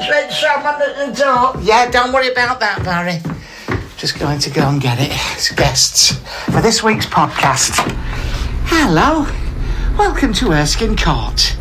Let someone at the door. Yeah, don't worry about that, Barry. Just going to go and get it. It's guests for this week's podcast. Hello. Welcome to Erskin Court.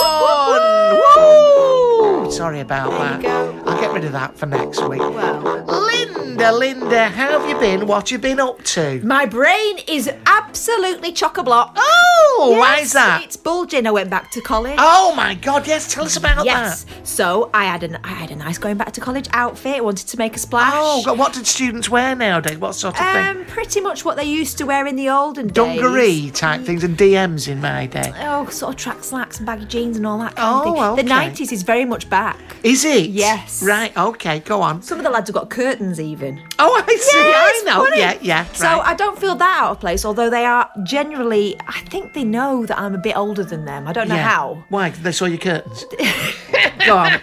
Everyone. Woo! Sorry about that. I'll get rid of that for next week. Well. Linda, Linda, how have you been? What you been up to? My brain is absolutely chock a block. Oh, why is that? It's bulging. I went back to college. Oh my God! Yes, tell us about yes. that. So I had a I had a nice going back to college outfit. I wanted to make a splash. Oh God! What did students wear nowadays? What sort of thing? Um, pretty much what they used to wear in the olden days. Dungaree type things and DMs in my day. Oh, sort of track slacks and baggy jeans and all that kind of Oh, thing. okay. The nineties is very much back. Is it? Yes. Right. Okay. Go on. Some of the lads have got curtains even. Oh, I see. Yeah, I know. funny. Yeah. Yeah. So. I don't feel that out of place, although they are generally. I think they know that I'm a bit older than them. I don't know Yeah. how. Why? They saw your curtains. go on.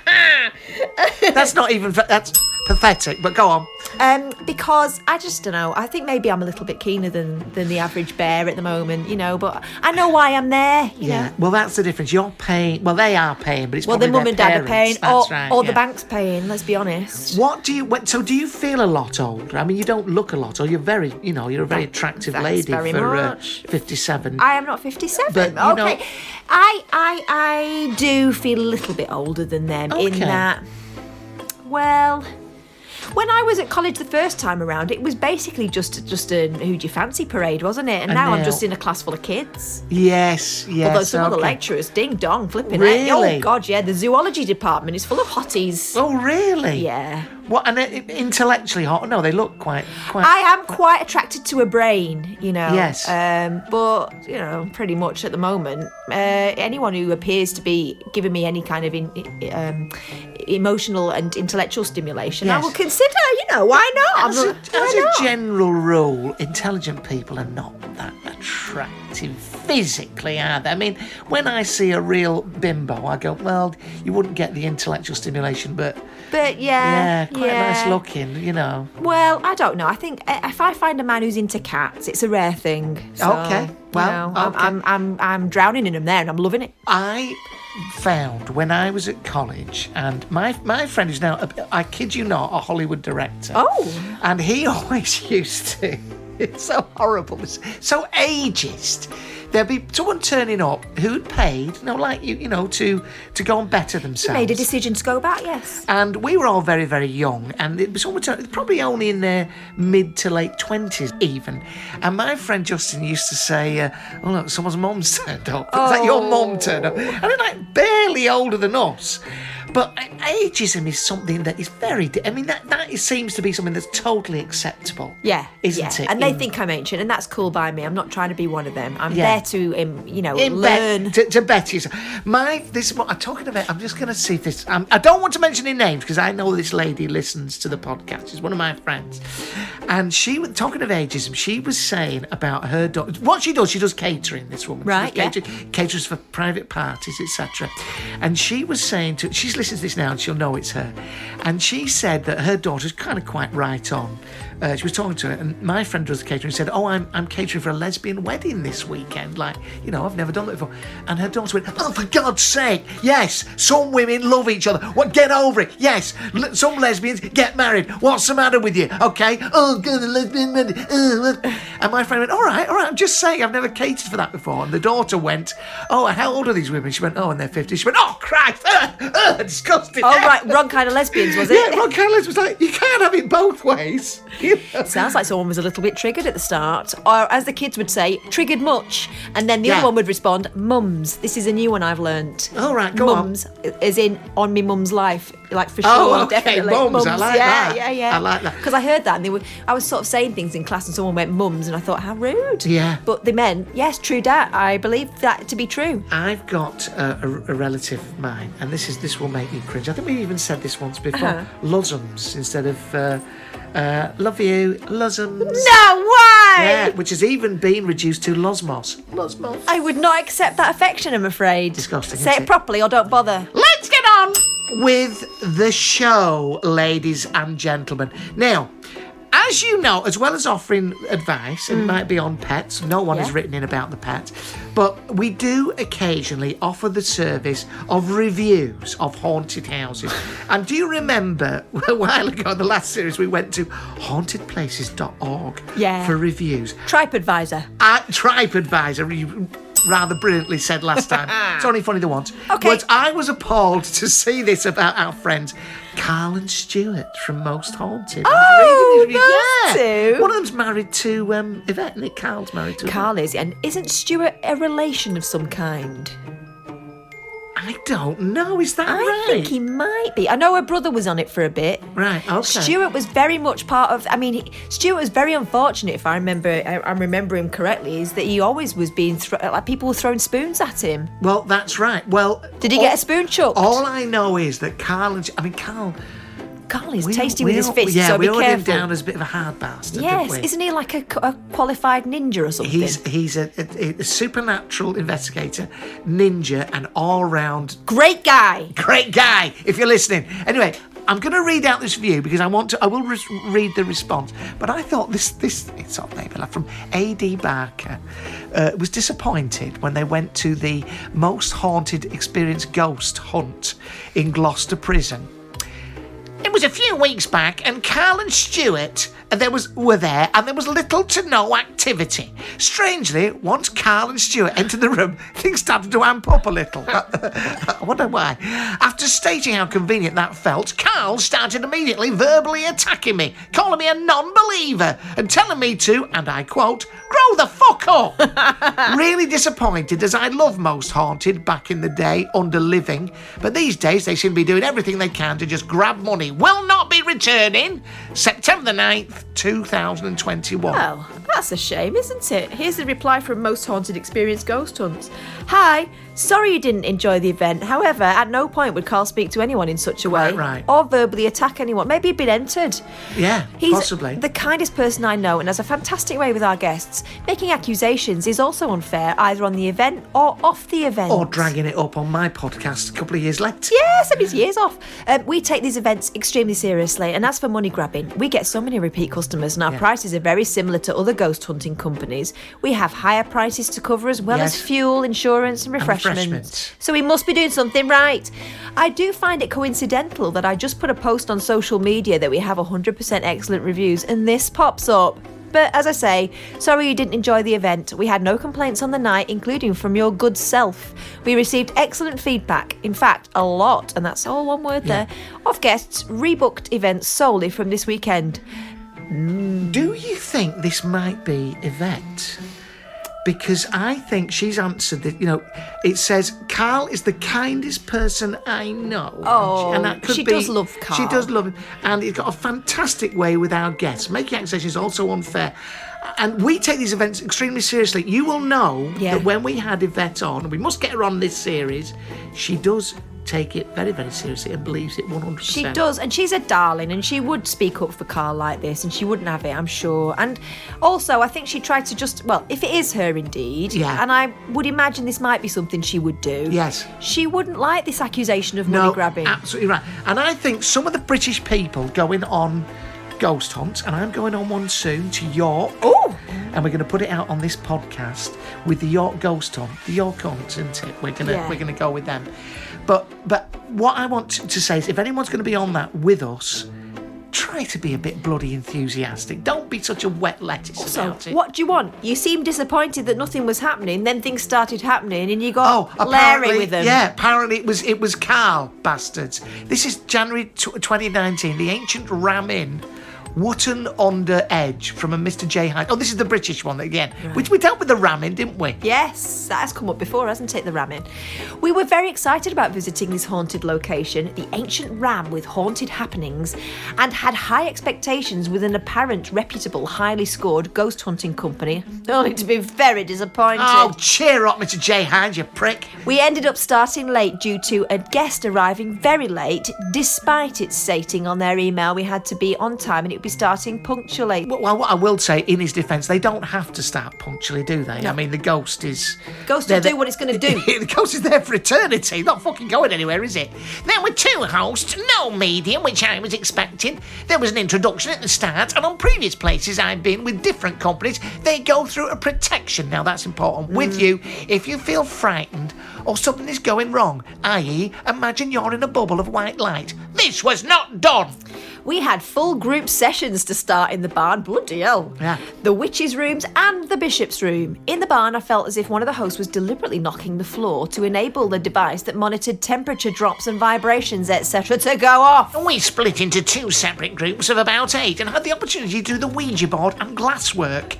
That's not even. That's pathetic. But go on. Um, because I just don't know. I think maybe I'm a little bit keener than than the average bear at the moment, you know. But I know why I'm there. You Yeah. Know? Well, that's the difference. You're paying. Well, they are paying, but it's Well, the mum and dad are paying, or, That's right, or yeah. the bank's paying. Let's be honest. What do you? So, do you feel a lot older? I mean, you don't look a lot, or you're very, you know, you're a very attractive Thanks lady very for uh, 57. I am not 57. But, you know- okay, I I I do feel a little bit older than them in that. Well. When I was at college the first time around, it was basically just just a who do you fancy parade, wasn't it? And And now I'm just in a class full of kids. yes, yes. Although some of the lecturers, ding dong, flipping Really? out. Oh God, yeah, the zoology department is full of hotties. Oh, really? Yeah. What? And uh, intellectually hot? No, they look quite, quite. I am quite attracted to a brain, you know. Yes. Um, but you know, pretty much at the moment, uh, anyone who appears to be giving me any kind of in, um, emotional and intellectual stimulation, I will consider. You know, why not? As a, as a not? general rule, intelligent people are not that attractive physically, are they? I mean, when I see a real bimbo, I go, well, you wouldn't get the intellectual stimulation, but But yeah, yeah, quite yeah. nice looking, you know. Well, I don't know. I think uh, if I find a man who's into cats, it's a rare thing. So, Okay, you well, know, I'm. I'm, I'm, I'm drowning in them there, and I'm loving it. I found when I was at college, and my my friend is now, a- I kid you not, a Hollywood director. Oh. and he always used to. It's so horrible. It's so ageist. There'd be someone turning up who'd paid, you know, like you, you know, to to go and better themselves. Made a decision to go back. Yes. And we were all very, very young, and it was almost probably only in their mid to late twenties, even. And my friend Justin used to say, uh, "Oh look, someone's mum's turned up. Is that your mum turned up?" And they're like barely older than us. But ageism is something that is very. di- I mean, that that is, seems to be something that's totally acceptable. Yeah, isn't yeah. it? And they in- think I'm ancient, and that's cool by me. I'm not trying to be one of them. I'm Yeah. there to, um, you know, in learn. bet, to, to better yourself. My this is what I'm talking about. I'm just going to see if this. Um, I don't want to mention any names because I know this lady listens to the podcast. She's one of my friends, and she was talking of ageism. She was saying about her daughter. What she does, she does catering. This woman, Right, does yeah. catering, caters for private parties, etc. And she was saying to. She's listening to this now, and she'll know it's her. And she said that her daughter's kind of quite right on uh, she was talking to her, and my friend does the catering. And said, "Oh, I'm I'm catering for a lesbian wedding this weekend. Like, you know, I've never done that before." And her daughter went, "Oh, for God's sake, yes! Some women love each other. What? Get over it. Yes, L- some lesbians get married. What's the matter with you? Okay? Oh, God, a lesbian wedding. And my friend went, "All right, all right. I'm just saying, I've never catered for that before." And the daughter went, "Oh, how old are these women?" She went, "Oh, in their 50s. She went, "Oh, Christ! Uh, uh, disgusting." Oh, right, wrong kind of lesbians, was it? Yeah, Ron Kellis was like, you can't have it both ways. You know? Sounds like someone was a little bit triggered at the start, or as the kids would say, triggered much. And then the Yeah. other one would respond, mums. This is a new one I've learnt. All right, go on. mums, as in on me mum's life, like for sure, Oh, okay, definitely. mums, I like yeah, that. Yeah, yeah, I like that. Because I heard that, and they were. I was sort of saying things in class, and someone went mums, and I thought, how rude. Yeah. But they meant, yes, true dat. I believe that to be true. I've got a, a, a relative of mine, and this is this will make me cringe. I think we even said this once before. Uh-huh. Lozums instead of uh, uh, love you, Lozums. No way! Yeah, which has even been reduced to Losmos. Losmos. I would not accept that affection, I'm afraid. Disgusting, Say it it? properly or don't bother. Let's get on with the show, ladies and gentlemen. Now, as you know, as well as offering advice, it might be on pets, no one has Yeah. written in about the pets, but we do occasionally offer the service of reviews of haunted houses. and do you remember a while ago in the last series we went to hauntedplaces.org Yeah. for reviews? TripAdvisor. Uh, TripAdvisor, you rather brilliantly said last time. it's only funny the once. Okay. But I was appalled to see this about our friends Karl and Stuart from Most Haunted. Oh, reading these reviews. those two? One of them's married to um, Yvette, Nick Karl's married to Karl is, and isn't Stuart a relation of some kind? I don't know. Is that right? I right? think he might be. I know her brother was on it for a bit. Right, okay. Stuart was very much part of. I mean, he, Stuart was very unfortunate. If I remember, uh, I, I remember him correctly, is that he always was being thro- uh, like people were throwing spoons at him. Well, that's right. Well, Did he all- get a spoon chucked? All I know is that Karl and I mean Karl. Karl is we- tasty with his fists, Yeah, so we be careful. down as a bit of a hard bastard. yes, we? isn't he like a, a qualified ninja or something? He's he's a, a, a supernatural investigator, ninja, and all round great guy. great guy. If you're listening, anyway, I'm going to read out this review because I want to. I will res- read the response, but I thought this this it's maybe like from AD Barker uh, was disappointed when they went to the most haunted experience ghost hunt in Gloucester Prison. It was a few weeks back, and Karl and Stuart uh, there was were there, and there was little to no activity. Strangely, once Karl and Stuart entered the room, things started to amp up a little. I wonder why. After stating how convenient that felt, Karl started immediately verbally attacking me, calling me a non-believer, and telling me to, and I quote, "Grow the fuck up." really disappointed, as I love Most Haunted back in the day under living, but these days they seem to be doing everything they can to just grab money. Will not be returning. September the 9th, 2021. Well, that's a shame, isn't it? Here's the reply from Most Haunted Experience Ghost Hunts. Hi, sorry you didn't enjoy the event. However, at no point would Karl speak to anyone in such a way Right, right. or verbally attack anyone. Maybe he'd been entered. Yeah, He's possibly. the kindest person I know and has a fantastic way with our guests. Making accusations is also unfair, either on the event or off the event. or dragging it up on my podcast a couple of years later. Yes, I mean, it's years off. Um, we take these events extremely seriously, and as for money grabbing, we get so many repeat customers, and our prices are very similar to other ghost hunting companies. We have higher prices to cover as well Yes. as fuel, insurance, and refreshments. refreshments. So we must be doing something right. I do find it coincidental that I just put a post on social media that we have 100% excellent reviews, and this pops up. But as I say, sorry you didn't enjoy the event. We had no complaints on the night, including from your good self. We received excellent feedback, in fact, a lot, and that's all one word there, of guests rebooked events solely from this weekend. Do you think this might be Yvette? Because I think she's answered that, you know, it says, Karl is the kindest person I know. Oh, and that could she be, does love Karl. She does love him. And he's got a fantastic way with our guests. Making accusations is also unfair. And we take these events extremely seriously. You will know Yeah. that when we had Yvette on, we must get her on this series, she does take it very, very seriously and believes it 100%. She does, and she's a darling, and she would speak up for Karl like this, and she wouldn't have it, I'm sure. And also, I think she tried to just, well, if it is her indeed, Yeah. and I would imagine this might be something she would do. Yes. She wouldn't like this accusation of money No, grabbing. absolutely right. And I think some of the British people going on ghost hunt, and I'm going on one soon to York. Oh, and we're going to put it out on this podcast with the York Ghost Hunt, the York Hunt, isn't it? We're gonna Yeah. we're gonna go with them. But but what I want to say is, if anyone's going to be on that with us, try to be a bit bloody enthusiastic. Don't be such a wet lettuce so about it. what do you want? You seemed disappointed that nothing was happening. Then things started happening, and you got Oh, Larry with them. yeah. Apparently, it was it was Karl bastards. This is January tw 2019. The ancient Ram Inn, Wotton under Edge from a Mr J Hyde. Oh, this is the British one again. Which we dealt with the Ram Inn, didn't we? Yes, that has come up before, hasn't it, the Ram Inn? We were very excited about visiting this haunted location, the ancient ram with haunted happenings, and had high expectations with an apparent reputable, highly scored ghost hunting company, only to be very disappointed. Oh, cheer up, Mr J Hyde, you prick. We ended up starting late due to a guest arriving very late, despite it stating on their email we had to be on time and it be starting punctually. Well, what I will say in his defence, they don't have to start punctually, do they? I mean, the ghost is. Ghost will do what it's going to do. the ghost is there for eternity, not fucking going anywhere, is it? There were two hosts, no medium, which I was expecting. There was an introduction at the start, and on previous places I've been with different companies, they go through a protection. Now, that's important. With mm. you, if you feel frightened or something is going wrong, i.e., imagine you're in a bubble of white light. This was not done. We had full group sessions to start in the barn. Bloody hell. Yeah. The witches' rooms and the bishop's room. In the barn, I felt as if one of the hosts was deliberately knocking the floor to enable the device that monitored temperature drops and vibrations, etc., to go off. We split into two separate groups of about eight and had the opportunity to do the Ouija board and glasswork.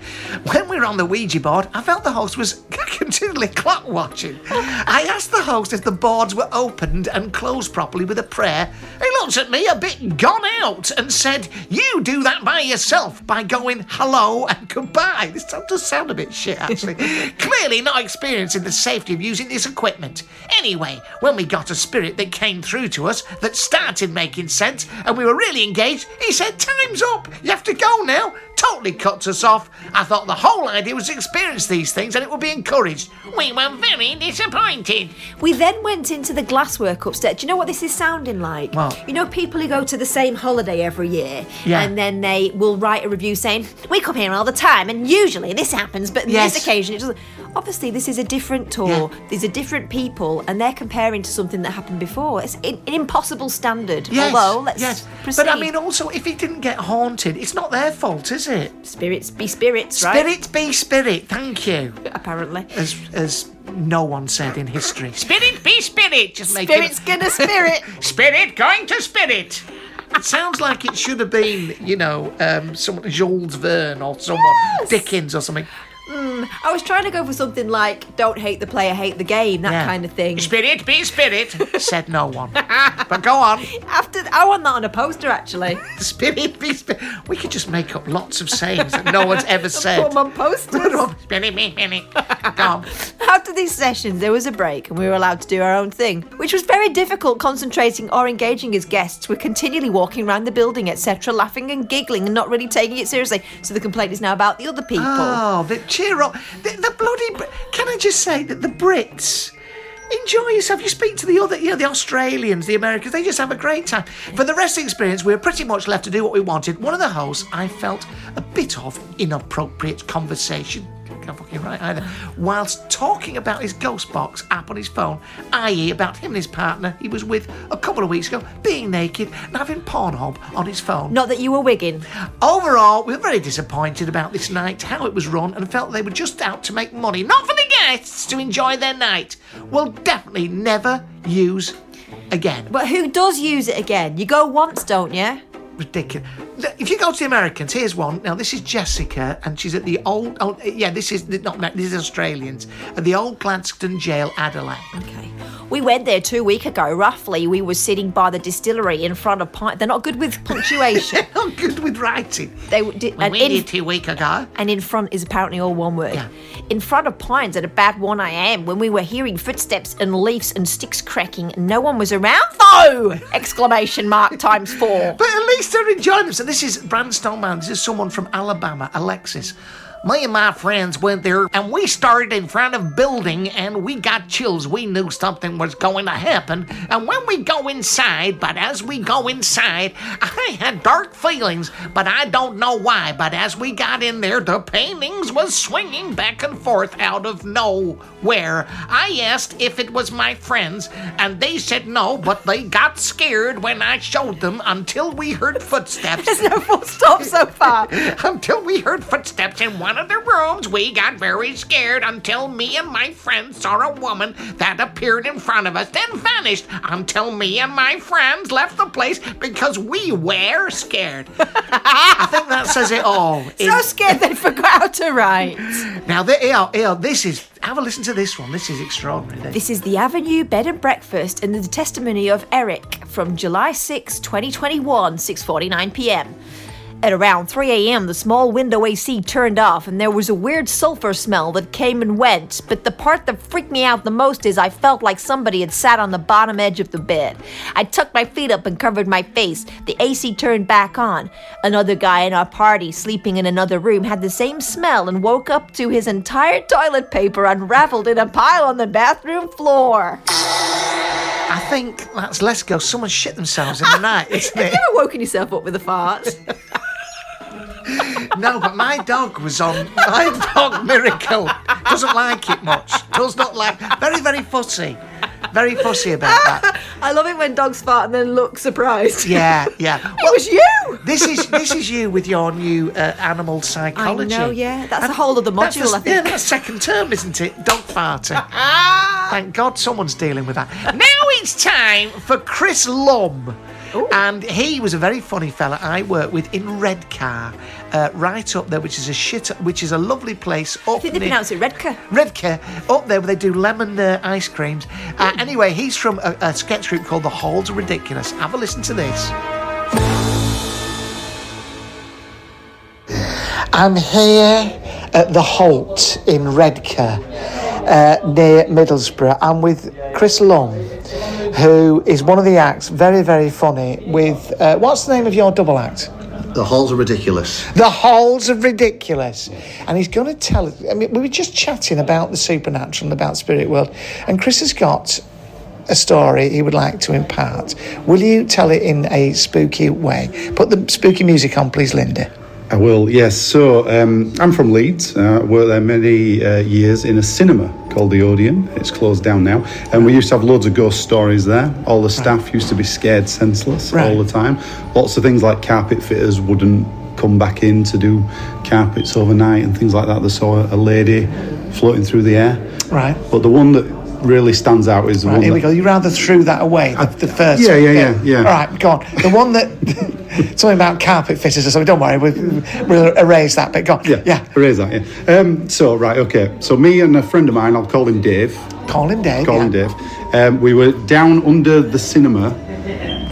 When we were on the Ouija board, I felt the host was continually clock watching. I asked the host if the boards were opened and closed properly with a prayer. He looked at me a bit gone out and said, You do that by yourself by going hello and goodbye. This does sound a bit shit, actually. Clearly not experiencing the safety of using this equipment. Anyway, when we got a spirit that came through to us that started making sense and we were really engaged, he said, Time's up. You have to go now. Totally cuts us off. I thought the whole idea was to experience these things and it would be encouraged. We were very disappointed. We then went into the glasswork upstairs. Do you know what this is sounding like? What? You know, people who go to the same holiday every year, Yeah. and then they will write a review saying, "We come here all the time, and usually this happens, but Yes. this occasion it doesn't." Obviously, this is a different tour. Yeah. These are different people, and they're comparing to something that happened before. It's an, impossible standard. Yes, Although, let's yes. proceed. But I mean, also, if he didn't get haunted, it's not their fault, is it? spirits be spirits, right? Spirit be spirit. Thank you. Apparently. As as no one said in history. Spirit be spirit. Just make Spirit's gonna spirit. Spirit going to spirit. It sounds like it should have been, you know, um, someone Jules Verne or someone Yes. Dickens or something. Hmm, I was trying to go for something like "Don't hate the player, hate the game," that Yeah. kind of thing. Spirit be spirit. Said no one. But go on. After I want that on a poster, actually. Spirit be spirit. We could just make up lots of sayings that no one's ever said. Put 'em on posters. Put 'em on. Spirit be spirit. Go on. After these sessions, there was a break and we were allowed to do our own thing, which was very difficult concentrating or engaging as guests. We're continually walking around the building, etc., laughing and giggling and not really taking it seriously. So the complaint is now about the other people. Oh, the cheer up. The, the bloody. Can I just say that the Brits. Enjoy yourself. You speak to the other, you know, the Australians, the Americans. They just have a great time. For the rest of the experience, we were pretty much left to do what we wanted. One of the hosts, I felt a bit of inappropriate conversation. Can't fucking right either. Whilst talking about his Ghostbox app on his phone, i.e., about him and his partner he was with a couple of weeks ago, being naked and having Pornhub on his phone. Not that you were wigging. Overall, we were very disappointed about this night, how it was run, and felt they were just out to make money, not for the guests to enjoy their night. We'll definitely never use again. But who does use it again? You go once, don't you? Ridiculous. If you go to the Americans, here's one. Now, this is Jessica, and she's at the old. Oh, yeah, this is not. This is Australians at the old Gladstone Jail, Adelaide. Okay. We went there two weeks ago, roughly. We were sitting by the distillery in front of pint. They're not good with punctuation. Not good with writing. they did, we in, did two weeks ago. and in front is apparently all one word. Yeah. In front of Pines at about 1 a.m. when we were hearing footsteps and leaves and sticks cracking, no one was around though! Exclamation mark times four. But at least they're enjoying themselves. This is Brandstone Man. This is someone from Alabama, Alexis. Me and my friends went there and we started in front of building and we got chills. We knew something was going to happen. And when we go inside, but as we go inside, I had dark feelings, but I don't know why. But as we got in there, the paintings was swinging back and forth out of nowhere. I asked if it was my friends and they said no, but they got scared when I showed them until we heard footsteps. There's no full stop so far. Until we heard footsteps in one of the rooms, we got very scared until me and my friends saw a woman that appeared in front of us, then vanished until me and my friends left the place because we were scared. I think that says it all. So scared they forgot how to write. now, the, here, here, this is. Have a listen to this one. This is extraordinary. This is the Avenue Bed and Breakfast and the testimony of Eric from July 6, 2021, 6:49 p.m. At around 3 a.m., the small window AC turned off and there was a weird sulfur smell that came and went. But the part that freaked me out the most is I felt like somebody had sat on the bottom edge of the bed. I tucked my feet up and covered my face. The AC turned back on. Another guy in our party, sleeping in another room, had the same smell and woke up to his entire toilet paper unraveled in a pile on the bathroom floor. I think that's Let's Go. Someone shit themselves in the night, isn't Have you ever woken yourself up with a fart? No, but my dog was on. My dog, Miracle, doesn't like it much. Does not like. Very, very fussy. Very fussy about that. I love it when dogs fart and then look surprised. Yeah, yeah. It was you! This is this is you with your new uh, animal psychology. I know, yeah. That's a whole other module, the- I think. Yeah, that's second term, isn't it? Dog farting. Ah Thank God someone's dealing with that. Now it's time for Chris Lumb. And he was a very funny fella I worked with in Redcar, uh, right up there, which is a shit, which is a lovely place up I think they near- pronounce it Redcar. Redcar, up there where they do lemon uh, ice creams. Uh, anyway, he's from a, a sketch group called The Halls Are Ridiculous. Have a listen to this. I'm here at the Holt in Redcar, uh, near Middlesbrough. I'm with Chris Lumb, who is one of the acts, very, very funny. With uh, what's the name of your double act? The halls are ridiculous. The halls are ridiculous. And he's going to tell us. I mean, we were just chatting about the supernatural and about spirit world, and Chris has got a story he would like to impart. Will you tell it in a spooky way? Put the spooky music on, please, Linda. I will, yes. So um, I'm from Leeds. Uh, worked there many uh, years in a cinema called the Odeon. It's closed down now. And we used to have loads of ghost stories there. All the staff used to be scared senseless Right. all the time. Lots of things like carpet fitters wouldn't come back in to do carpets overnight and things like that. They saw a lady floating through the air. Right. But the one that really stands out is the Right, one here we go. You rather threw that away, the, the first yeah, yeah, bit. yeah, yeah. All right, go on. The one that. something about carpet fitters or something. Don't worry, we'll, we'll erase that bit. Go on. Yeah, yeah. erase that. Yeah. Um, so right, okay. So me and a friend of mine, I'll call him Dave. Call him Dave. Call yeah. him Dave. Um, we were down under the cinema.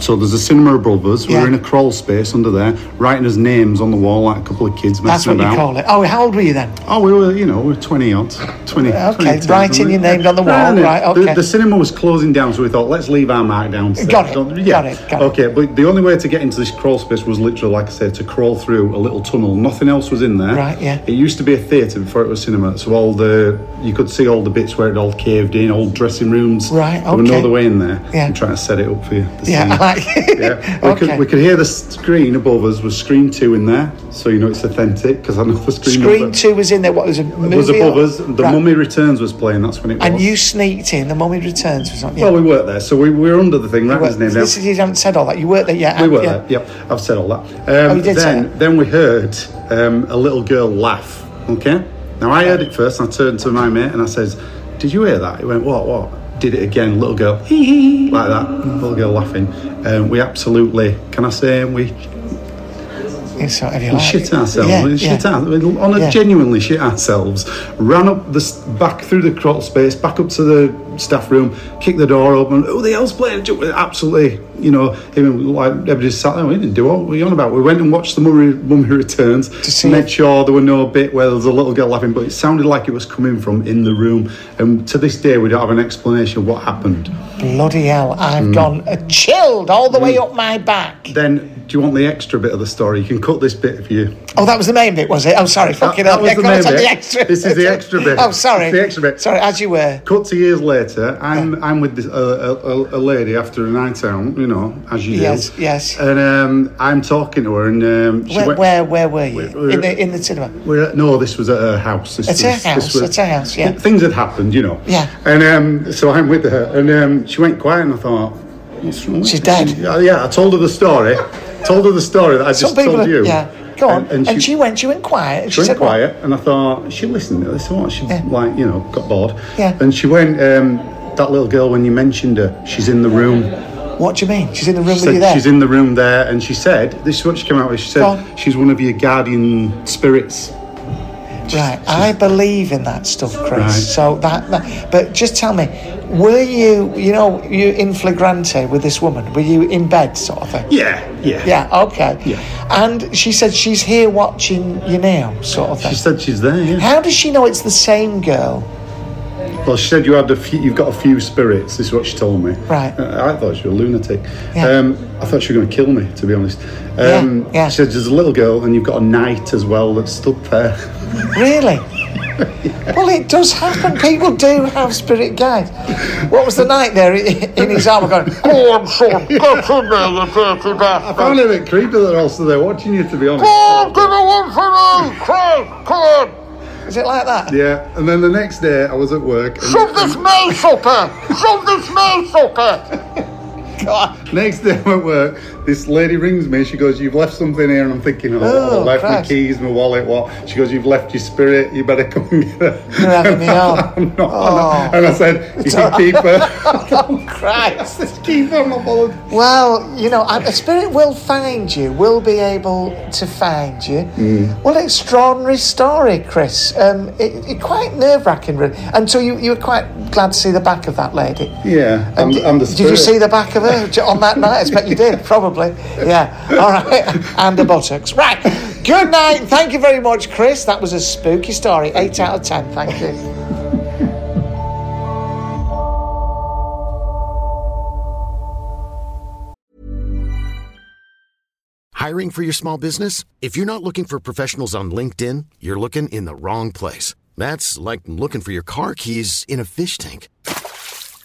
So there's a cinema. We Yeah. were in a crawl space under there, writing his names on the wall like a couple of kids That's what you call it. Oh, how old were you then? Oh, we were, you know, we were 20 odd. 20. Okay, 20 writing your names on the wall, no, right, the- okay. The, cinema was closing down, so we thought, let's leave our mark down. Got it, Don't- got it, got it. Okay, but the only way to get into this crawl space was literally, like I said, to crawl through a little tunnel. Nothing else was in there. Right, yeah. It used to be a theatre before it was cinema, so all the you could see all the bits where it all caved in, old dressing rooms. Right, There were okay. no other way in there. Yeah. I'm trying to set it up for you. Yeah, see. I like it. Yeah, we, Okay. could, we could hear the screen above us was screen two in there, so you know it's authentic because I know the screen, Screen number two was in there. What was a movie? was above or- us. The Right. Mummy Returns was playing. That's when it was. And you sneaked in. The Mummy Returns was on. Yeah. Well, we weren't there, so we, we were under the thing. Right, You his were- name down. this is, you haven't said all that. You weren't there yet. We were yeah. there. Yep, I've said all that. Um, Oh, you did then, then we heard um, a little girl laugh. Okay. Now I heard it first, and I turned to my mate and I says, "Did you hear that?" He went, "What? What?" Did it again. Little girl, hee like that. Little girl laughing. Um, we absolutely, can I say, we It's sort of you we like. shit ourselves. Yeah, we yeah. shit our, on a Yeah. genuinely shit ourselves. Ran up the back through the crawl space, back up to the staff room, kicked the door open. Who the hell's playing? Absolutely, you know, even like everybody sat there. We didn't do what we on about. We went and watched the Mummy, Mummy Returns to see make sure there were no bit where there was a little girl laughing, but it sounded like it was coming from in the room. And to this day, we don't have an explanation of what happened. Bloody hell, I've Mm. gone uh, chilled all the way up my back. Then, do you want the extra bit of the story? You can cut this bit if you. Oh, that was the main bit, was it? Oh, sorry, fucking that hell. was Yeah, the main bit. the. This is the extra bit. Oh, sorry. It's the extra bit. Sorry, as you were. Cut to years later, I'm I'm with this, uh, a, a, lady after a night out, you know, as you do. Yes, yes. And um, I'm talking to her, and um, Where, went. where, where were you? We're- in, the, in the cinema. At, no, this was at her house. This At was, her house, was- at her house, yeah. Things had happened, you know. Yeah. And um, so I'm with her, and um, she went quiet, and I thought, what's wrong? She's dead. She- yeah, I told her the story. told her the story that I Some just told are- you. yeah. Go on. And, And, she, she, went. She went quiet. and she She, went said, what? quiet, and I thought she listened to this. What she Yeah. like, you know, got bored. Yeah. And she went. Um, that little girl, when you mentioned her, she's in the room. What do you mean? She's in the room She with you there. she's in the room there, and she said, "This is what she came out with." She said. "She's one of your guardian spirits." Right, I believe in that stuff, Chris. Right. So that, that, but just tell me, were you, you know, you in flagrante with this woman? Were you in bed, sort of thing? Yeah, yeah, Yeah, okay. Yeah. And she said she's here watching you now, sort of thing. She said she's there. Yeah. How does she know it's the same girl? Well, she said you had a few, you've got a few spirits. This is what she told me. Right. Uh, I thought she was a lunatic. Yeah. Um, I thought she was going to kill me, to be honest. Um, Yeah, yeah. She said there's a little girl, and you've got a knight as well that stood there. Really? well, it does happen. People do have spirit guides. What was the night there in his armour going, Go on, son, get in there, you dirty I bastard. found it a bit creepy that they're all there watching you, to be honest. Go on, give me one for me, Chris, come on. Is it like that? Yeah, and then the next day I was at work. And, Shove this mace up her! Shove this mace up her! Go on. Next day I'm at work, this lady rings me. She goes, "You've left something here," and I'm thinking, "Oh, Oh, I left Christ. my keys, my wallet. What?" She goes, "You've left your spirit. You better come and get it." You're having me on. I'm not. Oh. And I said, "You can keep her." Oh, Christ. Just keep her. I'm not bothered. Well, you know, a spirit will find you, will be able to find you. Mm. Well, extraordinary story, Chris. Um, it, it quite nerve wracking, really. And so you, you were quite glad to see the back of that lady. Yeah, I'm, And d- I'm the did you see the back of her on that night? I expect you did, probably. Yeah. All right. And the buttocks. Right. Good night. Thank you very much, Chris. That was a spooky story. Eight out of ten. Thank you. Hiring for your small business? If you're not looking for professionals on LinkedIn, you're looking in the wrong place. That's like looking for your car keys in a fish tank.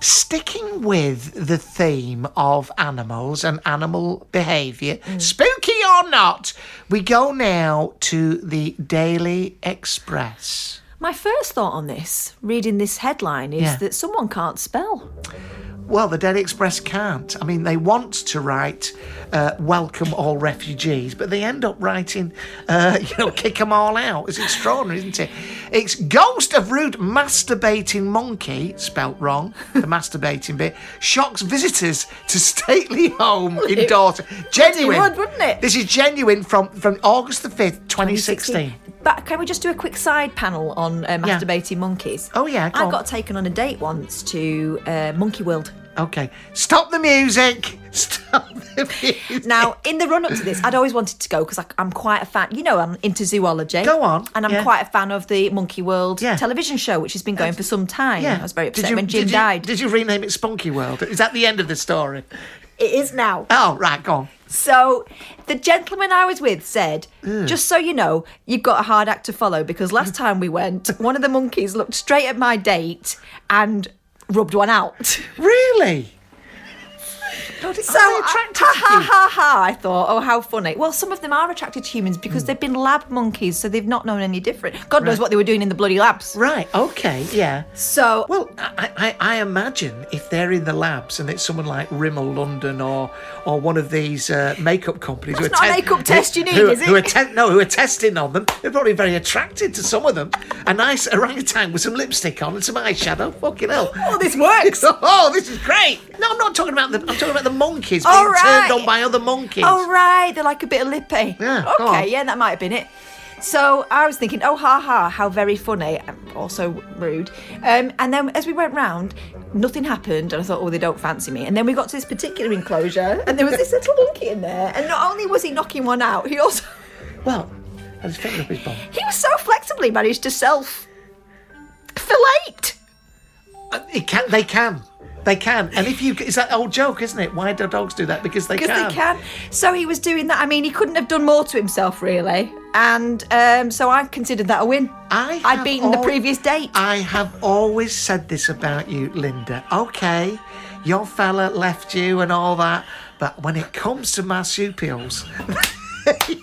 sticking with the theme of animals and animal behaviour, Mm. spooky or not, we go now to the Daily Express. My first thought on this, reading this headline, is Yeah. that someone can't spell. Well, the Daily Express can't. I mean, they want to write uh, "Welcome all refugees," but they end up writing, uh, you know, "Kick 'em all out." It's extraordinary, isn't it? It's "Ghost of Rude Masturbating Monkey," spelt wrong. The masturbating bit shocks visitors to stately home in Dorset. Genuine, would, wouldn't it? This is genuine from from August the fifth, twenty sixteen. But can we just do a quick side panel on uh, masturbating monkeys? Oh, yeah, go I on. got taken on a date once to uh, Monkey World. Okay, stop the music. Stop the music. Now, in the run up to this, I'd always wanted to go because I'm quite a fan. You know, I'm into zoology. Go on, And I'm yeah. quite a fan of the Monkey World Yeah. television show, which has been going for some time. I was very Did upset you- when Jim did you- died. Did you rename it Spunky World? Is that the end of the story? It is now. Oh, right, go on. So the gentleman I was with said, just so you know, you've got a hard act to follow because last time we went, one of the monkeys looked straight at my date and rubbed one out. Really? So, are I- attracted ha ha ha ha! I thought, oh, how funny. Well, some of them are attracted to humans because they've been lab monkeys, so they've not known any different. God knows what they were doing in the bloody labs. Right, okay, yeah. So, Well, I, I, I imagine if they're in the labs and it's someone like Rimmel London or or one of these uh, makeup companies That's who are not a makeup test you need, who, is it? Who are te- no, who are testing on them, they're probably very attracted to some of them. A nice orangutan with some lipstick on and some eyeshadow. Fucking hell. oh, this works. Oh, this is great! No, I'm not talking about the. I'm talking about the monkeys being All right. turned on by other monkeys. Oh, right, they're like a bit of lippy. Yeah, Okay, yeah, that might have been it. So I was thinking, oh, ha ha, how very funny, and also rude. Um, and then as we went round, nothing happened, and I thought, oh, they don't fancy me. And then we got to this particular enclosure, and there was this little monkey in there. And not only was he knocking one out, he also Well, I just finger up his bum. he was so flexibly managed to self fillet. Uh, It can. They can. They can. And if you, it's that old joke, isn't it? Why do dogs do that? Because they can. Because they can. So he was doing that. I mean, he couldn't have done more to himself, really. And um, so I considered that a win. I I'd beaten the previous date. I have always said this about you, Linda. Okay, your fella left you and all that, but when it comes to marsupials,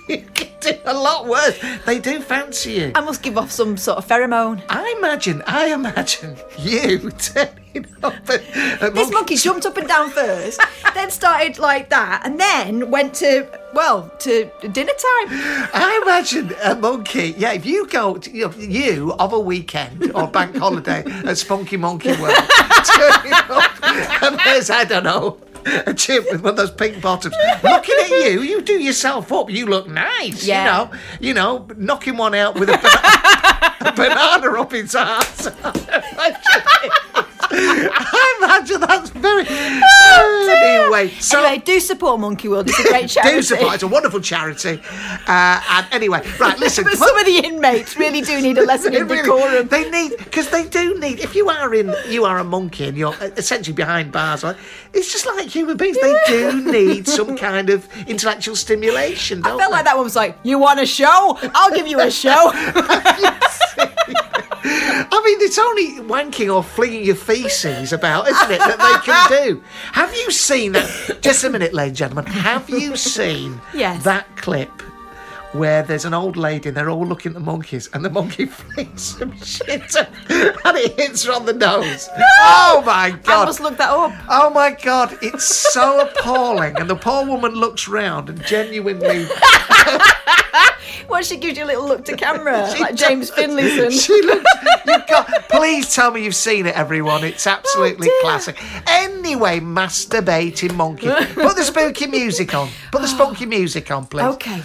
you can do a lot worse. They do fancy you. I must give off some sort of pheromone. I imagine, I imagine you turning up at, at This monkey jumped up and down first, then started like that, and then went to, well, to dinner time. I imagine a monkey. Yeah, if you go, to, you, know, you of a weekend or bank holiday at Spunky Monkey World, turning up, and there's I don't know. A chip with one of those pink bottoms. Looking at you, you do yourself up. You look nice. Yeah. You know, you know, knocking one out with a, bana- a banana up his ass. I imagine that's very. anyway, so anyway, do support Monkey World. It's a great charity. do support. It's a wonderful charity. Uh, and anyway, right, listen. but some of the inmates really do need a lesson in really- decorum. They need because they do need. If you are in, you are a monkey, and you're essentially behind bars. Right? It's just like human beings. They do need some kind of intellectual stimulation. Don't I felt they? like that one was like, "You want a show? I'll give you a show." I mean, it's only wanking or flinging your feces about, isn't it, that they can do? Have you seen that? Just a minute, ladies and gentlemen. Have you seen Yes. that clip where there's an old lady and they're all looking at the monkeys and the monkey flings some shit and it hits her on the nose? Oh my god! I must look that up. Oh my God, it's so appalling. And the poor woman looks round and genuinely. Well, she gives you a little look to camera, like James. Finlayson. She looks. You've got. Please tell me you've seen it, everyone. It's oh, absolutely Oh, classic. Anyway, masturbating monkey. Put the spooky music on. Put the spooky music on, please. Okay.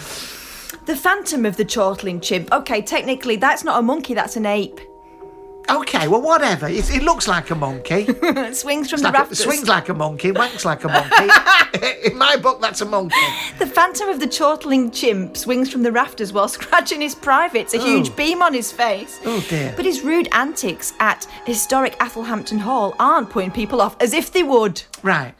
The Phantom of the Chortling Chimp. Okay, technically, that's not a monkey, that's an ape. Okay, well, whatever. It, it looks like a monkey. It swings from It's the like a- rafters. swings like a monkey, wanks like a monkey. In my book, that's a monkey. The Phantom of the Chortling Chimp swings from the rafters while scratching his privates, a huge Oh. beam on his face. Oh, dear. But his rude antics at historic Athelhampton Hall aren't putting people off, as if they would. Right.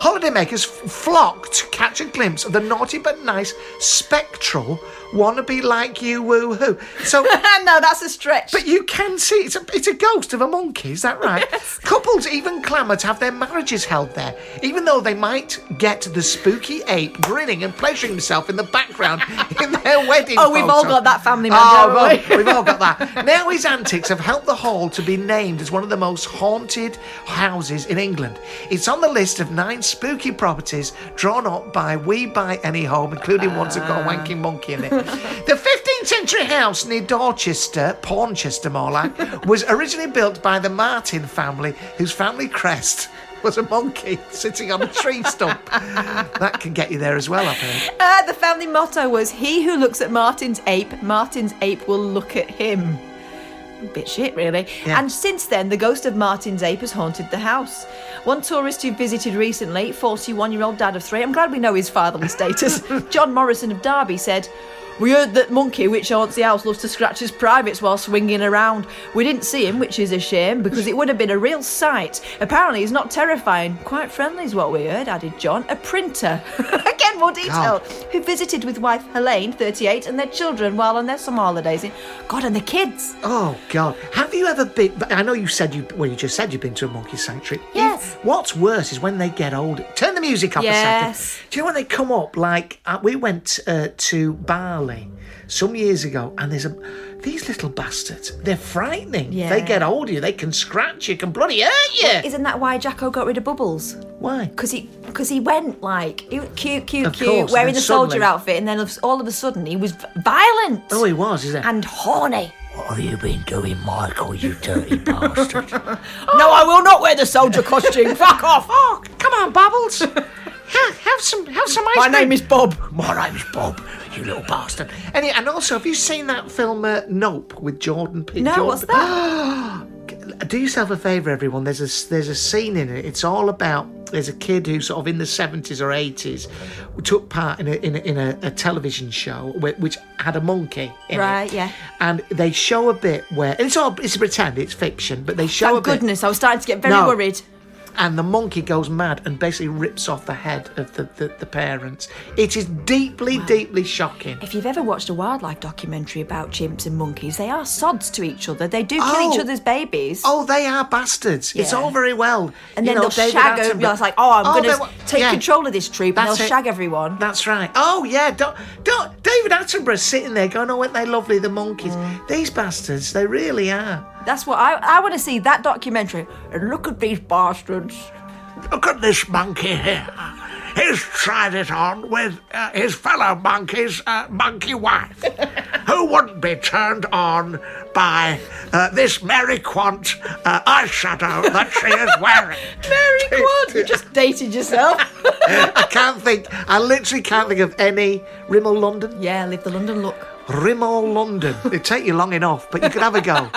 Holidaymakers f- flock to catch a glimpse of the naughty but nice spectral wanna be like you, woo hoo. So no, that's a stretch. But you can see it's a it's a ghost of a monkey, is that right? Couples even clamour to have their marriages held there, even though they might get the spooky ape grinning and pleasuring himself in the background in their wedding. Oh, we've all got that family oh, member, Oh, we? we've all got that. Now his antics have helped the hall to be named as one of the most haunted houses in England. It's on the list of nine spooky properties drawn up by We Buy Any Home, including ones that got a ah. wanking monkey in it. the 15th century house near Dorchester, Pawnchester more like, was originally built by the Martin family, whose family crest was a monkey sitting on a tree stump. that can get you there as well, I've heard. Uh, the family motto was He who looks at Martin's ape, Martin's ape will look at him. A bit shit, really. Yeah. And since then, the ghost of Martin's ape has haunted the house. One tourist who visited recently, 41 year old dad of three, I'm glad we know his fatherly status, John Morrison of Derby, said, we heard that monkey, which haunts the house, loves to scratch his privates while swinging around. We didn't see him, which is a shame, because it would have been a real sight. Apparently, he's not terrifying. Quite friendly is what we heard, added John. A printer. Again, more detail. God. Who visited with wife Helene, 38, and their children while on their summer holidays. God, and the kids. Oh God! Have you ever been? I know you said you. Well, you just said you've been to a monkey sanctuary. Yes. What's worse is when they get old. Turn the music up Yes. a second. Do you know when they come up? Like uh, we went uh, to Bali some years ago, and there's a these little bastards. They're frightening. Yeah. They get older. They can scratch you. Can bloody hurt you. Isn't that why Jacko got rid of Bubbles? Why? Because he, because he went like he was cute, cute, Of cute, course, wearing the then soldier suddenly- outfit, and then all of a sudden he was violent Oh, he was. Is it? and horny. What have you been doing, Michael, you dirty bastard? No, I will not wear the soldier costume. Fuck off. oh, come on, Bubbles. have, have some. Have some ice My cream. name is Bob. My name is Bob, you little bastard. And, and also, have you seen that film uh, Nope with Jordan Peele? No, Jordan what's that? Do yourself a favour, everyone. There's a there's a scene in it. It's all about there's a kid who sort of in the 70s or 80s took part in a in a, in a, a television show whi- which had a monkey in Right, it. yeah. And they show a bit where and it's all it's pretend, it's fiction, but they show a Thank bit goodness, I was starting to get very No. worried. And the monkey goes mad and basically rips off the head of the, the, the parents. It is deeply, deeply shocking. If you've ever watched a wildlife documentary about chimps and monkeys, they are sods to each other. They do kill Oh. each other's babies. Oh, they are bastards. It's all very well. and you then know, they'll David shag over. It's like, oh, I'm Oh, going to take yeah. control of this troop, and they'll it. shag everyone. That's right. Oh yeah, don't, don't, David Attenborough's sitting there going, "Oh, aren't they lovely, the monkeys? Mm. These bastards, they really are." That's what I, I want to see that documentary. And look at these bastards. Look at this monkey here. He's tried it on with uh, his fellow monkey's uh, monkey wife. Who wouldn't be turned on by uh, this Mary Quant uh, eyeshadow that she is wearing? Mary Quant, you just dated yourself. I can't think. I literally can't think of any Rimmel London. yeah, live the London look. Rimmel London. It'd take you long enough, but you could have a go.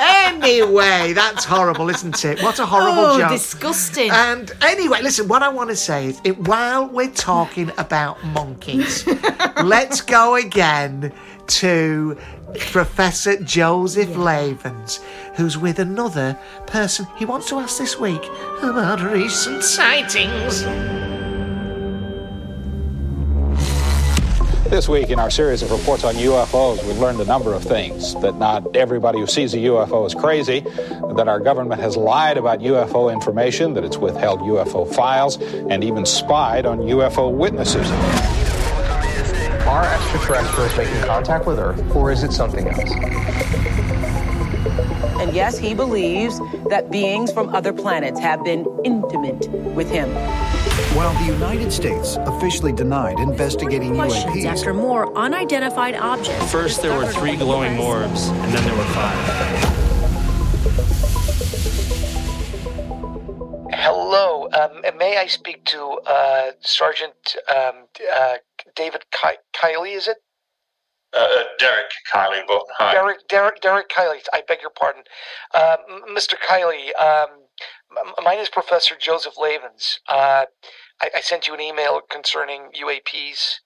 anyway, that's horrible, isn't it? What a horrible Oh, joke. disgusting. And anyway, listen, what I want to say is it, while we're talking about monkeys, let's go again to Professor Joseph Lavens, who's with another person he wants to ask this week about recent sightings. This week, in our series of reports on UFOs, we've learned a number of things. That not everybody who sees a UFO is crazy, that our government has lied about UFO information, that it's withheld UFO files, and even spied on UFO witnesses. Are extraterrestrials making contact with Earth, or is it something else? And yes, he believes that beings from other planets have been intimate with him. While the United States officially denied investigating UAPs, after more unidentified objects. First, there were three glowing orbs, and then there were five. Hello, um, may I speak to uh, Sergeant um, uh, David Ki- Kylie, is it? Uh, uh, Derek Kylie, but hi. Derek, Derek, Derek Kylie, I beg your pardon. Uh, Mr. Kylie, um, m- my name is Professor Joseph Lavens. Uh, I-, I sent you an email concerning UAPs.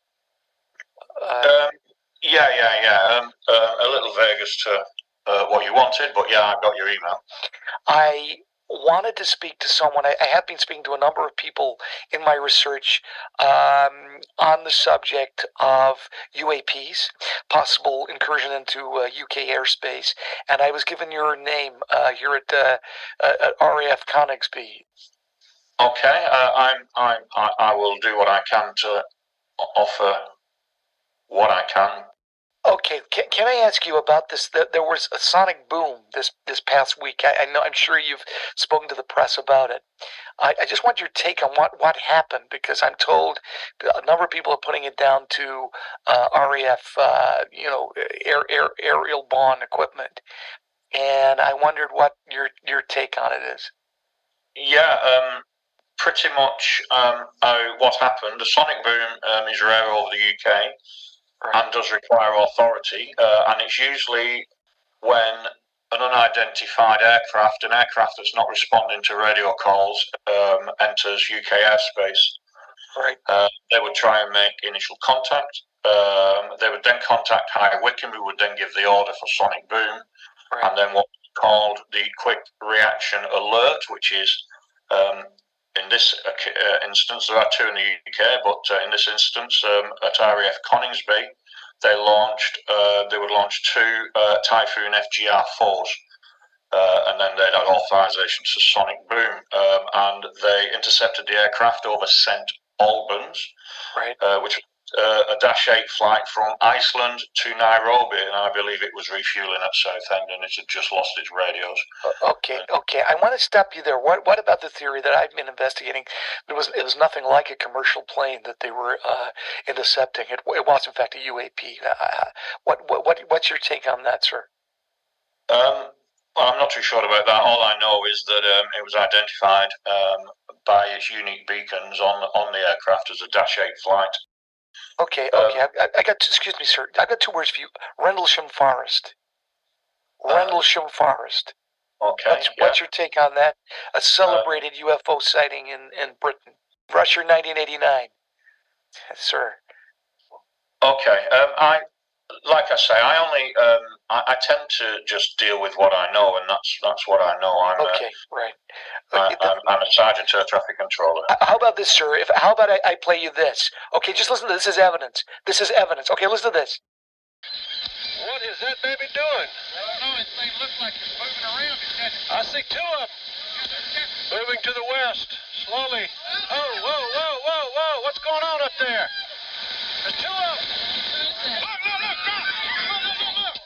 Uh, Um, yeah, yeah, yeah. Um, uh, a little vague as to uh, what you wanted, but yeah, I got your email. I wanted to speak to someone. I, I have been speaking to a number of people in my research um, on the subject of UAPs, possible incursion into uh, UK airspace, and I was given your name uh, here at, uh, at RAF Coningsby. Okay, uh, I'm, I'm, I, I will do what I can to offer what I can. Okay, can, can I ask you about this? There was a sonic boom this this past week. I, I know I'm sure you've spoken to the press about it. I, I just want your take on what, what happened because I'm told a number of people are putting it down to uh, RAF, uh, you know, air, air aerial bomb equipment, and I wondered what your your take on it is. Yeah, um, pretty much um, uh, what happened. The sonic boom um, is rare over the UK and does require authority, uh, and it's usually when an unidentified aircraft, an aircraft that's not responding to radio calls, um, enters UK airspace. Right. Uh, they would try and make initial contact. Um, they would then contact High Wycombe, who would then give the order for sonic boom, and then what's called the quick reaction alert, which is um, in this uh, instance, there are two in the UK, but uh, in this instance, um, at RAF Coningsby, they launched, uh, they would launch two uh, Typhoon FGR 4s. Uh, and then they'd had authorization to sonic boom, um, and they intercepted the aircraft over St. Albans, right. uh, which uh, a Dash 8 flight from Iceland to Nairobi, and I believe it was refueling at Southend, and it had just lost its radios. Okay, okay. I want to stop you there. What what about the theory that I've been investigating? It was it was nothing like a commercial plane that they were uh, intercepting. It, it was in fact a UAP. Uh, what what what what's your take on that, sir? Um, well, I'm not too sure about that. All I know is that um, it was identified um, by its unique beacons on on the aircraft as a Dash 8 flight. Okay, okay. I, I got. Excuse me, sir. I've got two words for you. Rendlesham Forest. Rendlesham Forest. Okay. What's, what's your take on that? A celebrated UFO sighting in in Britain, Russia, 1989. Sir. Okay. Um, I like I say, I only um, I, I tend to just deal with what I know, and that's that's what I know. I'm Okay, right. I, I'm, I'm a sergeant air traffic controller. Uh, How about this, sir? If how about I, I play you this? Okay, just listen to this. This is evidence. This is evidence. Okay, listen to this. What is that baby doing? I don't know. It may look like it's moving around. I see two of them. Moving to the west, slowly. Oh, whoa, whoa, whoa, whoa. What's going on up there? There's two of them. Look, look, look, look. Look, look, look, look.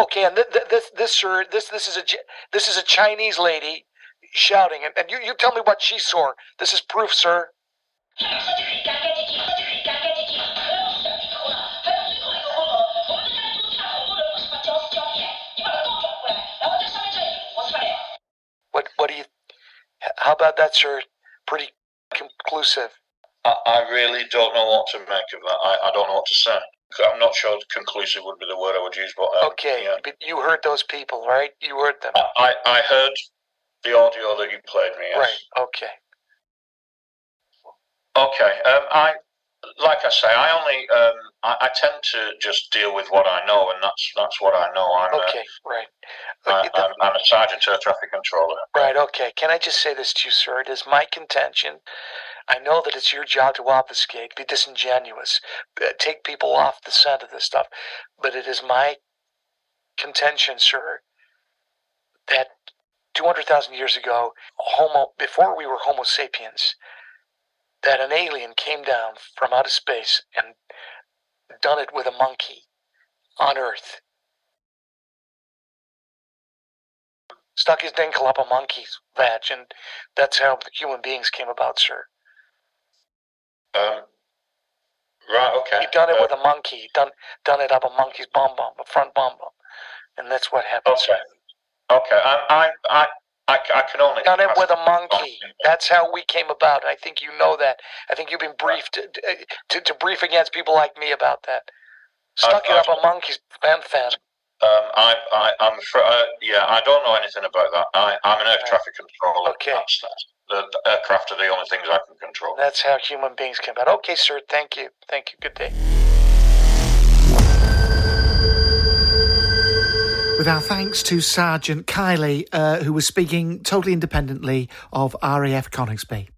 Okay, and th- th- this this sir, this this is a this is a Chinese lady shouting, and, and you you tell me what she saw. This is proof, sir. What what do you? How about that, sir? Pretty conclusive. I, I really don't know what to make of that. I, I don't know what to say. I'm not sure conclusive would be the word I would use, but um, Okay, yeah. but you heard those people, right? You heard them. I, I heard the audio that you played me. Yes. Right. Okay. Okay. Um, I like I say, I only um, I, I tend to just deal with what I know, and that's that's what I know. I'm Okay. Right. a, I, I'm, I'm a sergeant air traffic controller. Right, okay. Can I just say this to you, sir? It is my contention. I know that it's your job to obfuscate, be disingenuous, uh, take people off the scent of this stuff, but it is my contention, sir, that 200,000 years ago, Homo, before we were Homo sapiens, that an alien came down from outer space and done it with a monkey on Earth. stuck his dinkle up a monkey's vag, and that's how human beings came about, sir. Um, right. Okay. He done it with a monkey. He done done it up a monkey's bum bum, a front bum bum, and that's what happened. Okay. Okay. I I I I, I can only Done it with a monkey. That's how we came about. I think you know that. I think you've been briefed to, to, to brief against people like me about that. Stuck it up a monkey's fan fan. Um, I, I, I'm uh, yeah, I don't know anything about that. I, I'm an air traffic controller. Okay. That's, that's, the, the aircraft are the only things I can control. That's how human beings came about. Okay, sir. Thank you. Thank you. Good day. With our thanks to Sergeant Kylie, uh, who was speaking totally independently of RAF Coningsby.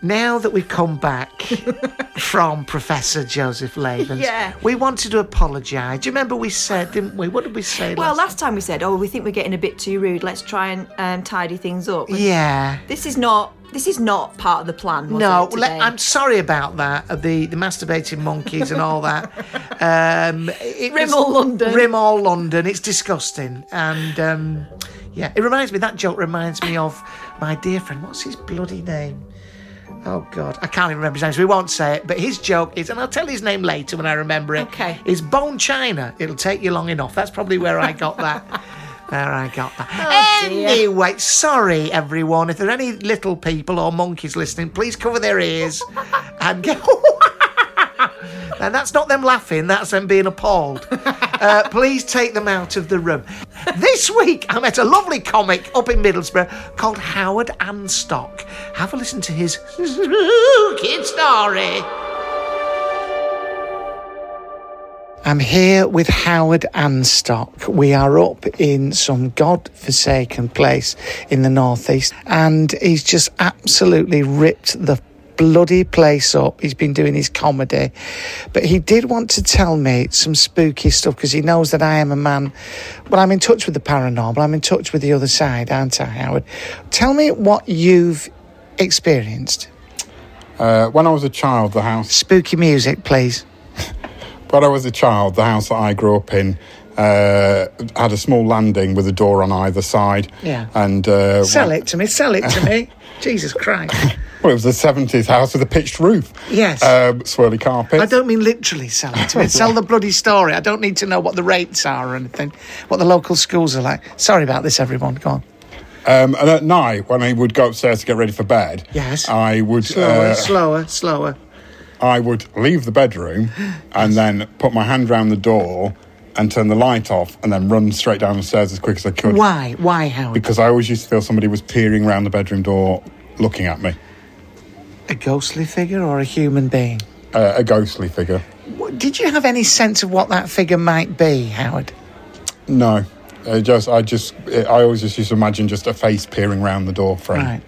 Now that we've come back from Professor Joseph Lavens, Yeah. we wanted to apologise. Do you remember we said, didn't we? What did we say? Well, last last time we said, "Oh, we think we're getting a bit too rude. Let's try and um, tidy things up." And Yeah. This is not. This is not part of the plan. Was No, it, I'm sorry about that. uh, The the masturbating monkeys and all that. Um, it Rimmel London. Rimmel London. It's disgusting. And um, yeah, it reminds me. That joke reminds me of my dear friend. What's his bloody name? Oh God, I can't even remember his name, so we won't say it. But his joke is, and I'll tell his name later when I remember it. Okay. Is Bone China. It'll take you long enough. That's probably where I got that. Where I got that. Oh, dear. anyway, sorry everyone. If there are any little people or monkeys listening, please cover their ears and go. And that's not them laughing, that's them being appalled. Uh, please take them out of the room. This week, I met a lovely comic up in Middlesbrough called Howard Anstock. Have a listen to his kid story. I'm here with Howard Anstock. We are up in some god-forsaken place in the northeast, and he's just absolutely ripped the bloody place up. He's been doing his comedy, but he did want to tell me some spooky stuff because he knows that I am a man. Well, I'm in touch with the paranormal. I'm in touch with the other side, aren't I, Howard? Tell me what you've experienced. Uh, when I was a child, the house. Spooky music, please. When I was a child, the house that I grew up in uh, had a small landing with a door on either side. Yeah. And uh, Sell it to me. Sell it to me. Jesus Christ. Well, it was a seventies house with a pitched roof. Yes. Um, swirly carpet. I don't mean literally sell it to me. Sell the bloody story. I don't need to know what the rates are or anything, what the local schools are like. Sorry about this, everyone. Go on. Um, and at night, when I would go upstairs to get ready for bed, Yes. I would Slower, uh, slower, slower. I would leave the bedroom and then put my hand round the door and turn the light off and then run straight down the stairs as quick as I could. Why? Why, Howard? Because I always used to feel somebody was peering around the bedroom door looking at me. A ghostly figure or a human being? Uh, a ghostly figure. Did you have any sense of what that figure might be, Howard? No. I just, I just, I always just used to imagine just a face peering around the door frame. Right.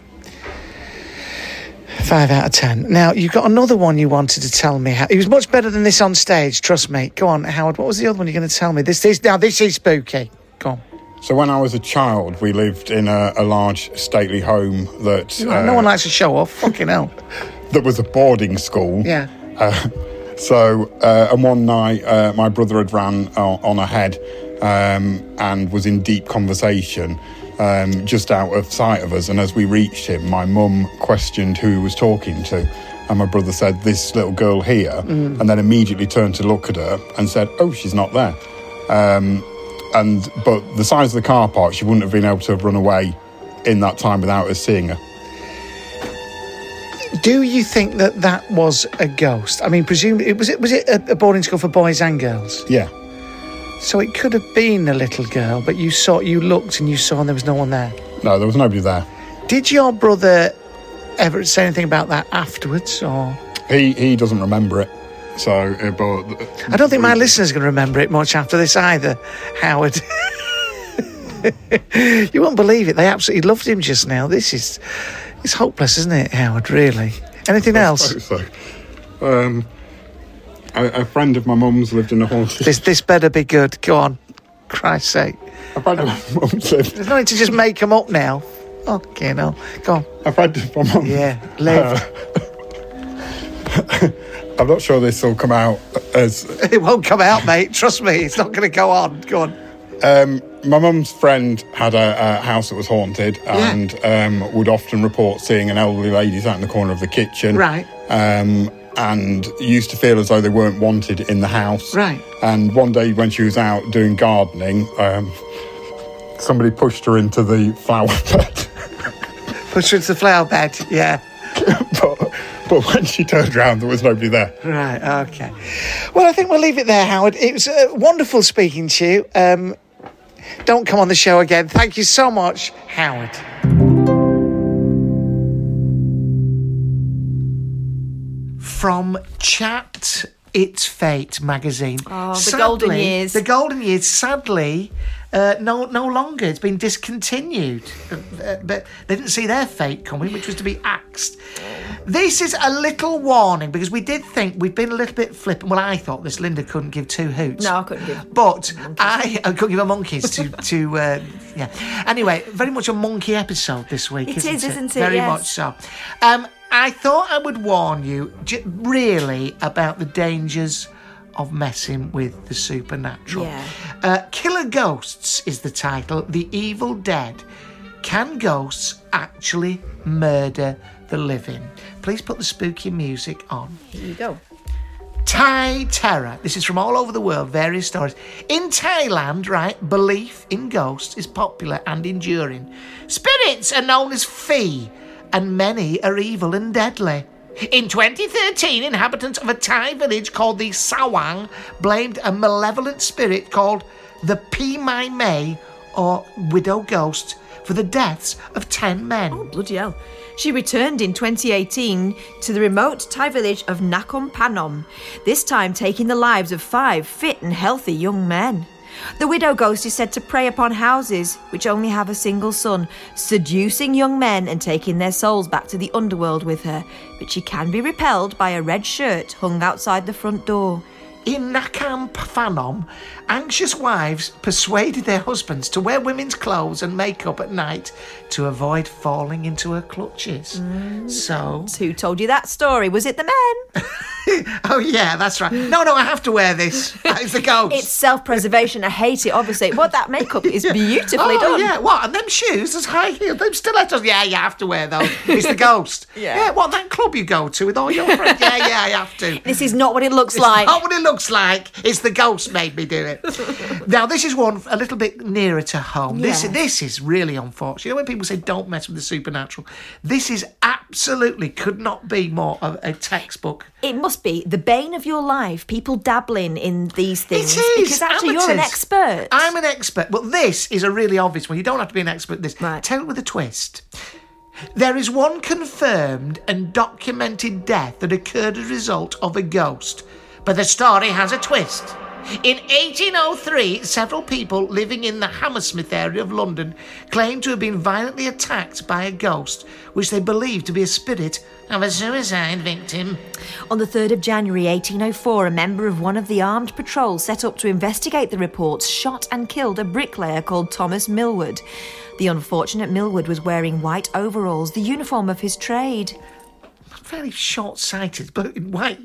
Five out of ten. Now, you've got another one you wanted to tell me. It was much better than this on stage, trust me. Go on, Howard. What was the other one you're going to tell me? This is now. This is spooky. Go on. So when I was a child, we lived in a, a large stately home that no uh, one likes to show off. Fucking hell. that was a boarding school. Yeah. Uh, so, uh, and one night, uh, my brother had ran on, on ahead um, and was in deep conversation um, just out of sight of us. And as we reached him, my mum questioned who he was talking to. And my brother said, This little girl here. Mm. And then immediately turned to look at her and said, Oh, she's not there. Um, and but the size of the car park, she wouldn't have been able to have run away in that time without us seeing her. Do you think that that was a ghost? I mean, presumably, was it was it a, a boarding school for boys and girls? Yeah. So it could have been a little girl, but you saw, you looked, and you saw, and there was no one there. No, there was nobody there. Did your brother ever say anything about that afterwards, or? He he doesn't remember it. So, uh, but I don't think my listeners are going to remember it much after this either, Howard. you won't believe it. They absolutely loved him just now. This is it's hopeless, isn't it, Howard? Really? Anything else? So, um, a, a friend of my mum's lived in a haunted. This this better be good. Go on, Christ's sake. A friend of my mum's lived. There's no need to just make them up now. Okay, no. Go on. A friend of my mum. Yeah, live. I'm not sure this will come out as. it won't come out, mate. Trust me, it's not going to go on. Go on. Um, my mum's friend had a, a house that was haunted and um, would often report seeing an elderly lady sat in the corner of the kitchen. Right. Um, and used to feel as though they weren't wanted in the house. Right. And one day when she was out doing gardening, um, somebody pushed her into the flower bed. pushed her into the flower bed. Yeah. but, but when she turned around, there was nobody there. Right, okay. Well, I think we'll leave it there, Howard. It was uh, wonderful speaking to you. Um, don't come on the show again. Thank you so much, Howard. From chat It's Fate magazine. Oh, the golden years. The golden years, sadly, uh, no, no longer. It's been discontinued. Uh, uh, but they didn't see their fate coming, which was to be axed. This is a little warning because we did think we've been a little bit flippant. Well, I thought this Linda couldn't give two hoots. No, I couldn't give. But I, I couldn't give a monkeys to to uh, yeah. Anyway, very much a monkey episode this week. It isn't is, it? isn't it? Very Yes. much so. Um, I thought I would warn you, j- really, about the dangers of messing with the supernatural. Yeah. Uh, Killer Ghosts is the title. The Evil Dead. Can ghosts actually murder the living? Please put the spooky music on. Here you go. Thai terror. This is from all over the world, various stories. In Thailand, right, belief in ghosts is popular and enduring. Spirits are known as fee, and many are evil and deadly. In 2013, inhabitants of a Thai village called the Sawang blamed a malevolent spirit called the Pi Mai Mei, or widow ghost, for the deaths of 10 men. Oh, bloody hell. She returned in 2018 to the remote Thai village of Nakhon Phanom, this time taking the lives of five fit and healthy young men. The widow ghost is said to prey upon houses which only have a single son, seducing young men and taking their souls back to the underworld with her. But she can be repelled by a red shirt hung outside the front door. In Nakhon Phanom, anxious wives persuaded their husbands to wear women's clothes and makeup at night to avoid falling into her clutches. Mm. So. Who told you that story? Was it the men? Oh, yeah, that's right. No, no, I have to wear this. It's the ghost. It's self preservation. I hate it, obviously. Well, that makeup is beautifully oh, done. yeah. What? And them shoes, those high heels, them stilettos. Yeah, you have to wear those. It's the ghost. Yeah. What, that club you go to with all your friends? Yeah, yeah, I have to. This is not what it looks It's like. not what it looks like. It's the ghost made me do it. now, this is one a little bit nearer to home. This this is really unfortunate. You know when people say don't mess with the supernatural? This is absolutely could not be more of a textbook. It must be the bane of your life. People dabbling in these things It is. because actually you're an expert. I'm an expert. But this is a really obvious one. You don't have to be an expert at this. Right. Tell it with a twist. There is one confirmed and documented death that occurred as a result of a ghost, but the story has a twist. In 1803, several people living in the Hammersmith area of London claimed to have been violently attacked by a ghost, which they believed to be a spirit of a suicide victim. On the 3rd of January 1804, a member of one of the armed patrols set up to investigate the reports shot and killed a bricklayer called Thomas Millward. The unfortunate Millward was wearing white overalls, the uniform of his trade. Very short-sighted, but in white,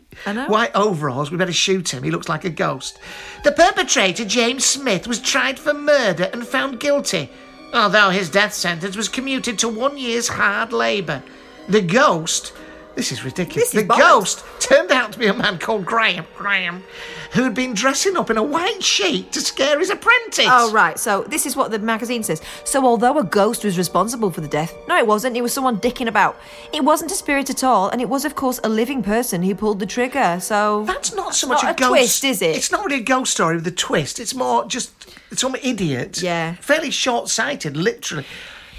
white overalls. We better shoot him. He looks like a ghost. The perpetrator, James Smith, was tried for murder and found guilty, although his death sentence was commuted to one year's hard labour. The ghost. This is ridiculous. This is the bollocks. ghost turned out to be a man called Graham, Graham, who had been dressing up in a white sheet to scare his apprentice. Oh, right. So, this is what the magazine says. So, although a ghost was responsible for the death, no, it wasn't. It was someone dicking about. It wasn't a spirit at all, and it was, of course, a living person who pulled the trigger. So, That's not so much not a, a ghost. twist, is it? It's not really a ghost story with a twist. It's more just some idiot. Yeah. Fairly short-sighted, literally.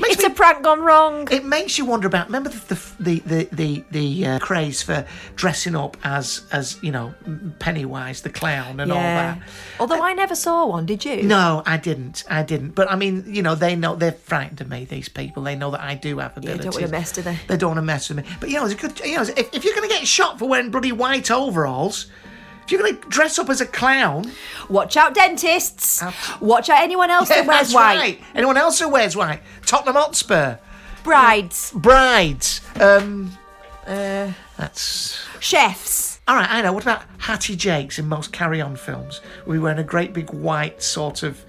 It's a prank gone wrong. It makes you wonder about. Remember the the the the, the uh, craze for dressing up as as you know Pennywise the clown and all that. Although I never saw one, did you? No, I didn't. I didn't. But I mean, you know, they know they're frightened of me. These people, they know that I do have Yeah, abilities. don't want to mess, do they? They don't want to mess with me. But you know, it's a good. You know, if, if you're going to get shot for wearing bloody white overalls, if you're going to dress up as a clown, Watch out, dentists. Watch out, anyone else yeah, that wears white. right. Anyone else who wears white? Tottenham Hotspur, Brides. brides. Um, Uh, that's chefs. all right. I know. What about Hattie Jacques in most Carry On films? We wearing a great big white sort of,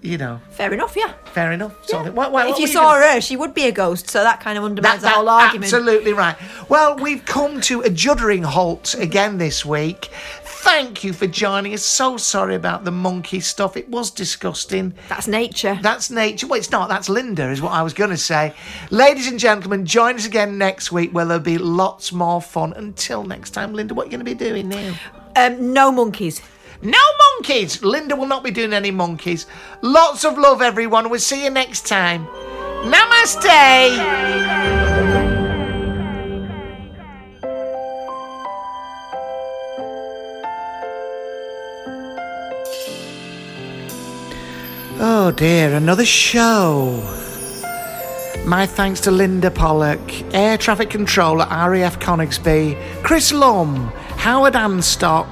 you know, Fair enough, yeah. fair enough. Sort of. What, what, if what you saw gonna- her, she would be a ghost, so that kind of undermines That- the whole argument. Absolutely right. Well, we've come to a juddering halt again this week. Thank you for joining us. So sorry about the monkey stuff. It was disgusting. That's nature. That's nature. Well, it's not. That's Linda, is what I was going to say. Ladies and gentlemen, join us again next week where there'll be lots more fun. Until next time, Linda, what are you going to be doing now? Um, no monkeys. No monkeys! Linda will not be doing any monkeys. Lots of love, everyone. We'll see you next time. Namaste! Oh dear, another show. My thanks to Linda Pollock, Air Traffic Controller RAF Coningsby, Chris Lumb, Howard Anstock,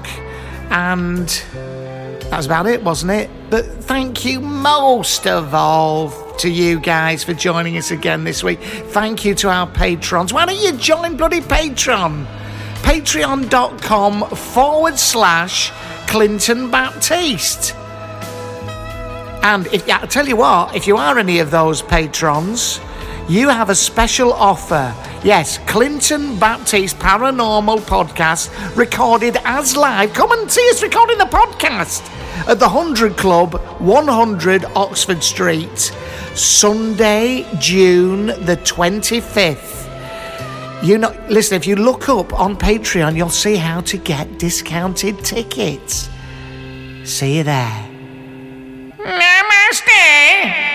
and that was about it, wasn't it? But thank you most of all to you guys for joining us again this week. Thank you to our patrons. Why don't you join bloody Patreon? Patreon.com forward slash Clinton Baptiste. And if I tell you what, if you are any of those patrons, you have a special offer. Yes, Clinton Baptiste Paranormal Podcast recorded as live. Come and see us recording the podcast at the 100 Club, 100 Oxford Street, Sunday, June the 25th. You know, listen, if you look up on Patreon, you'll see how to get discounted tickets. See you there. Namaste.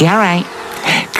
Yeah, right.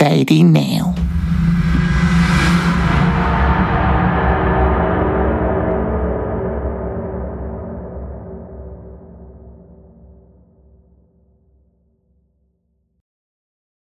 society now.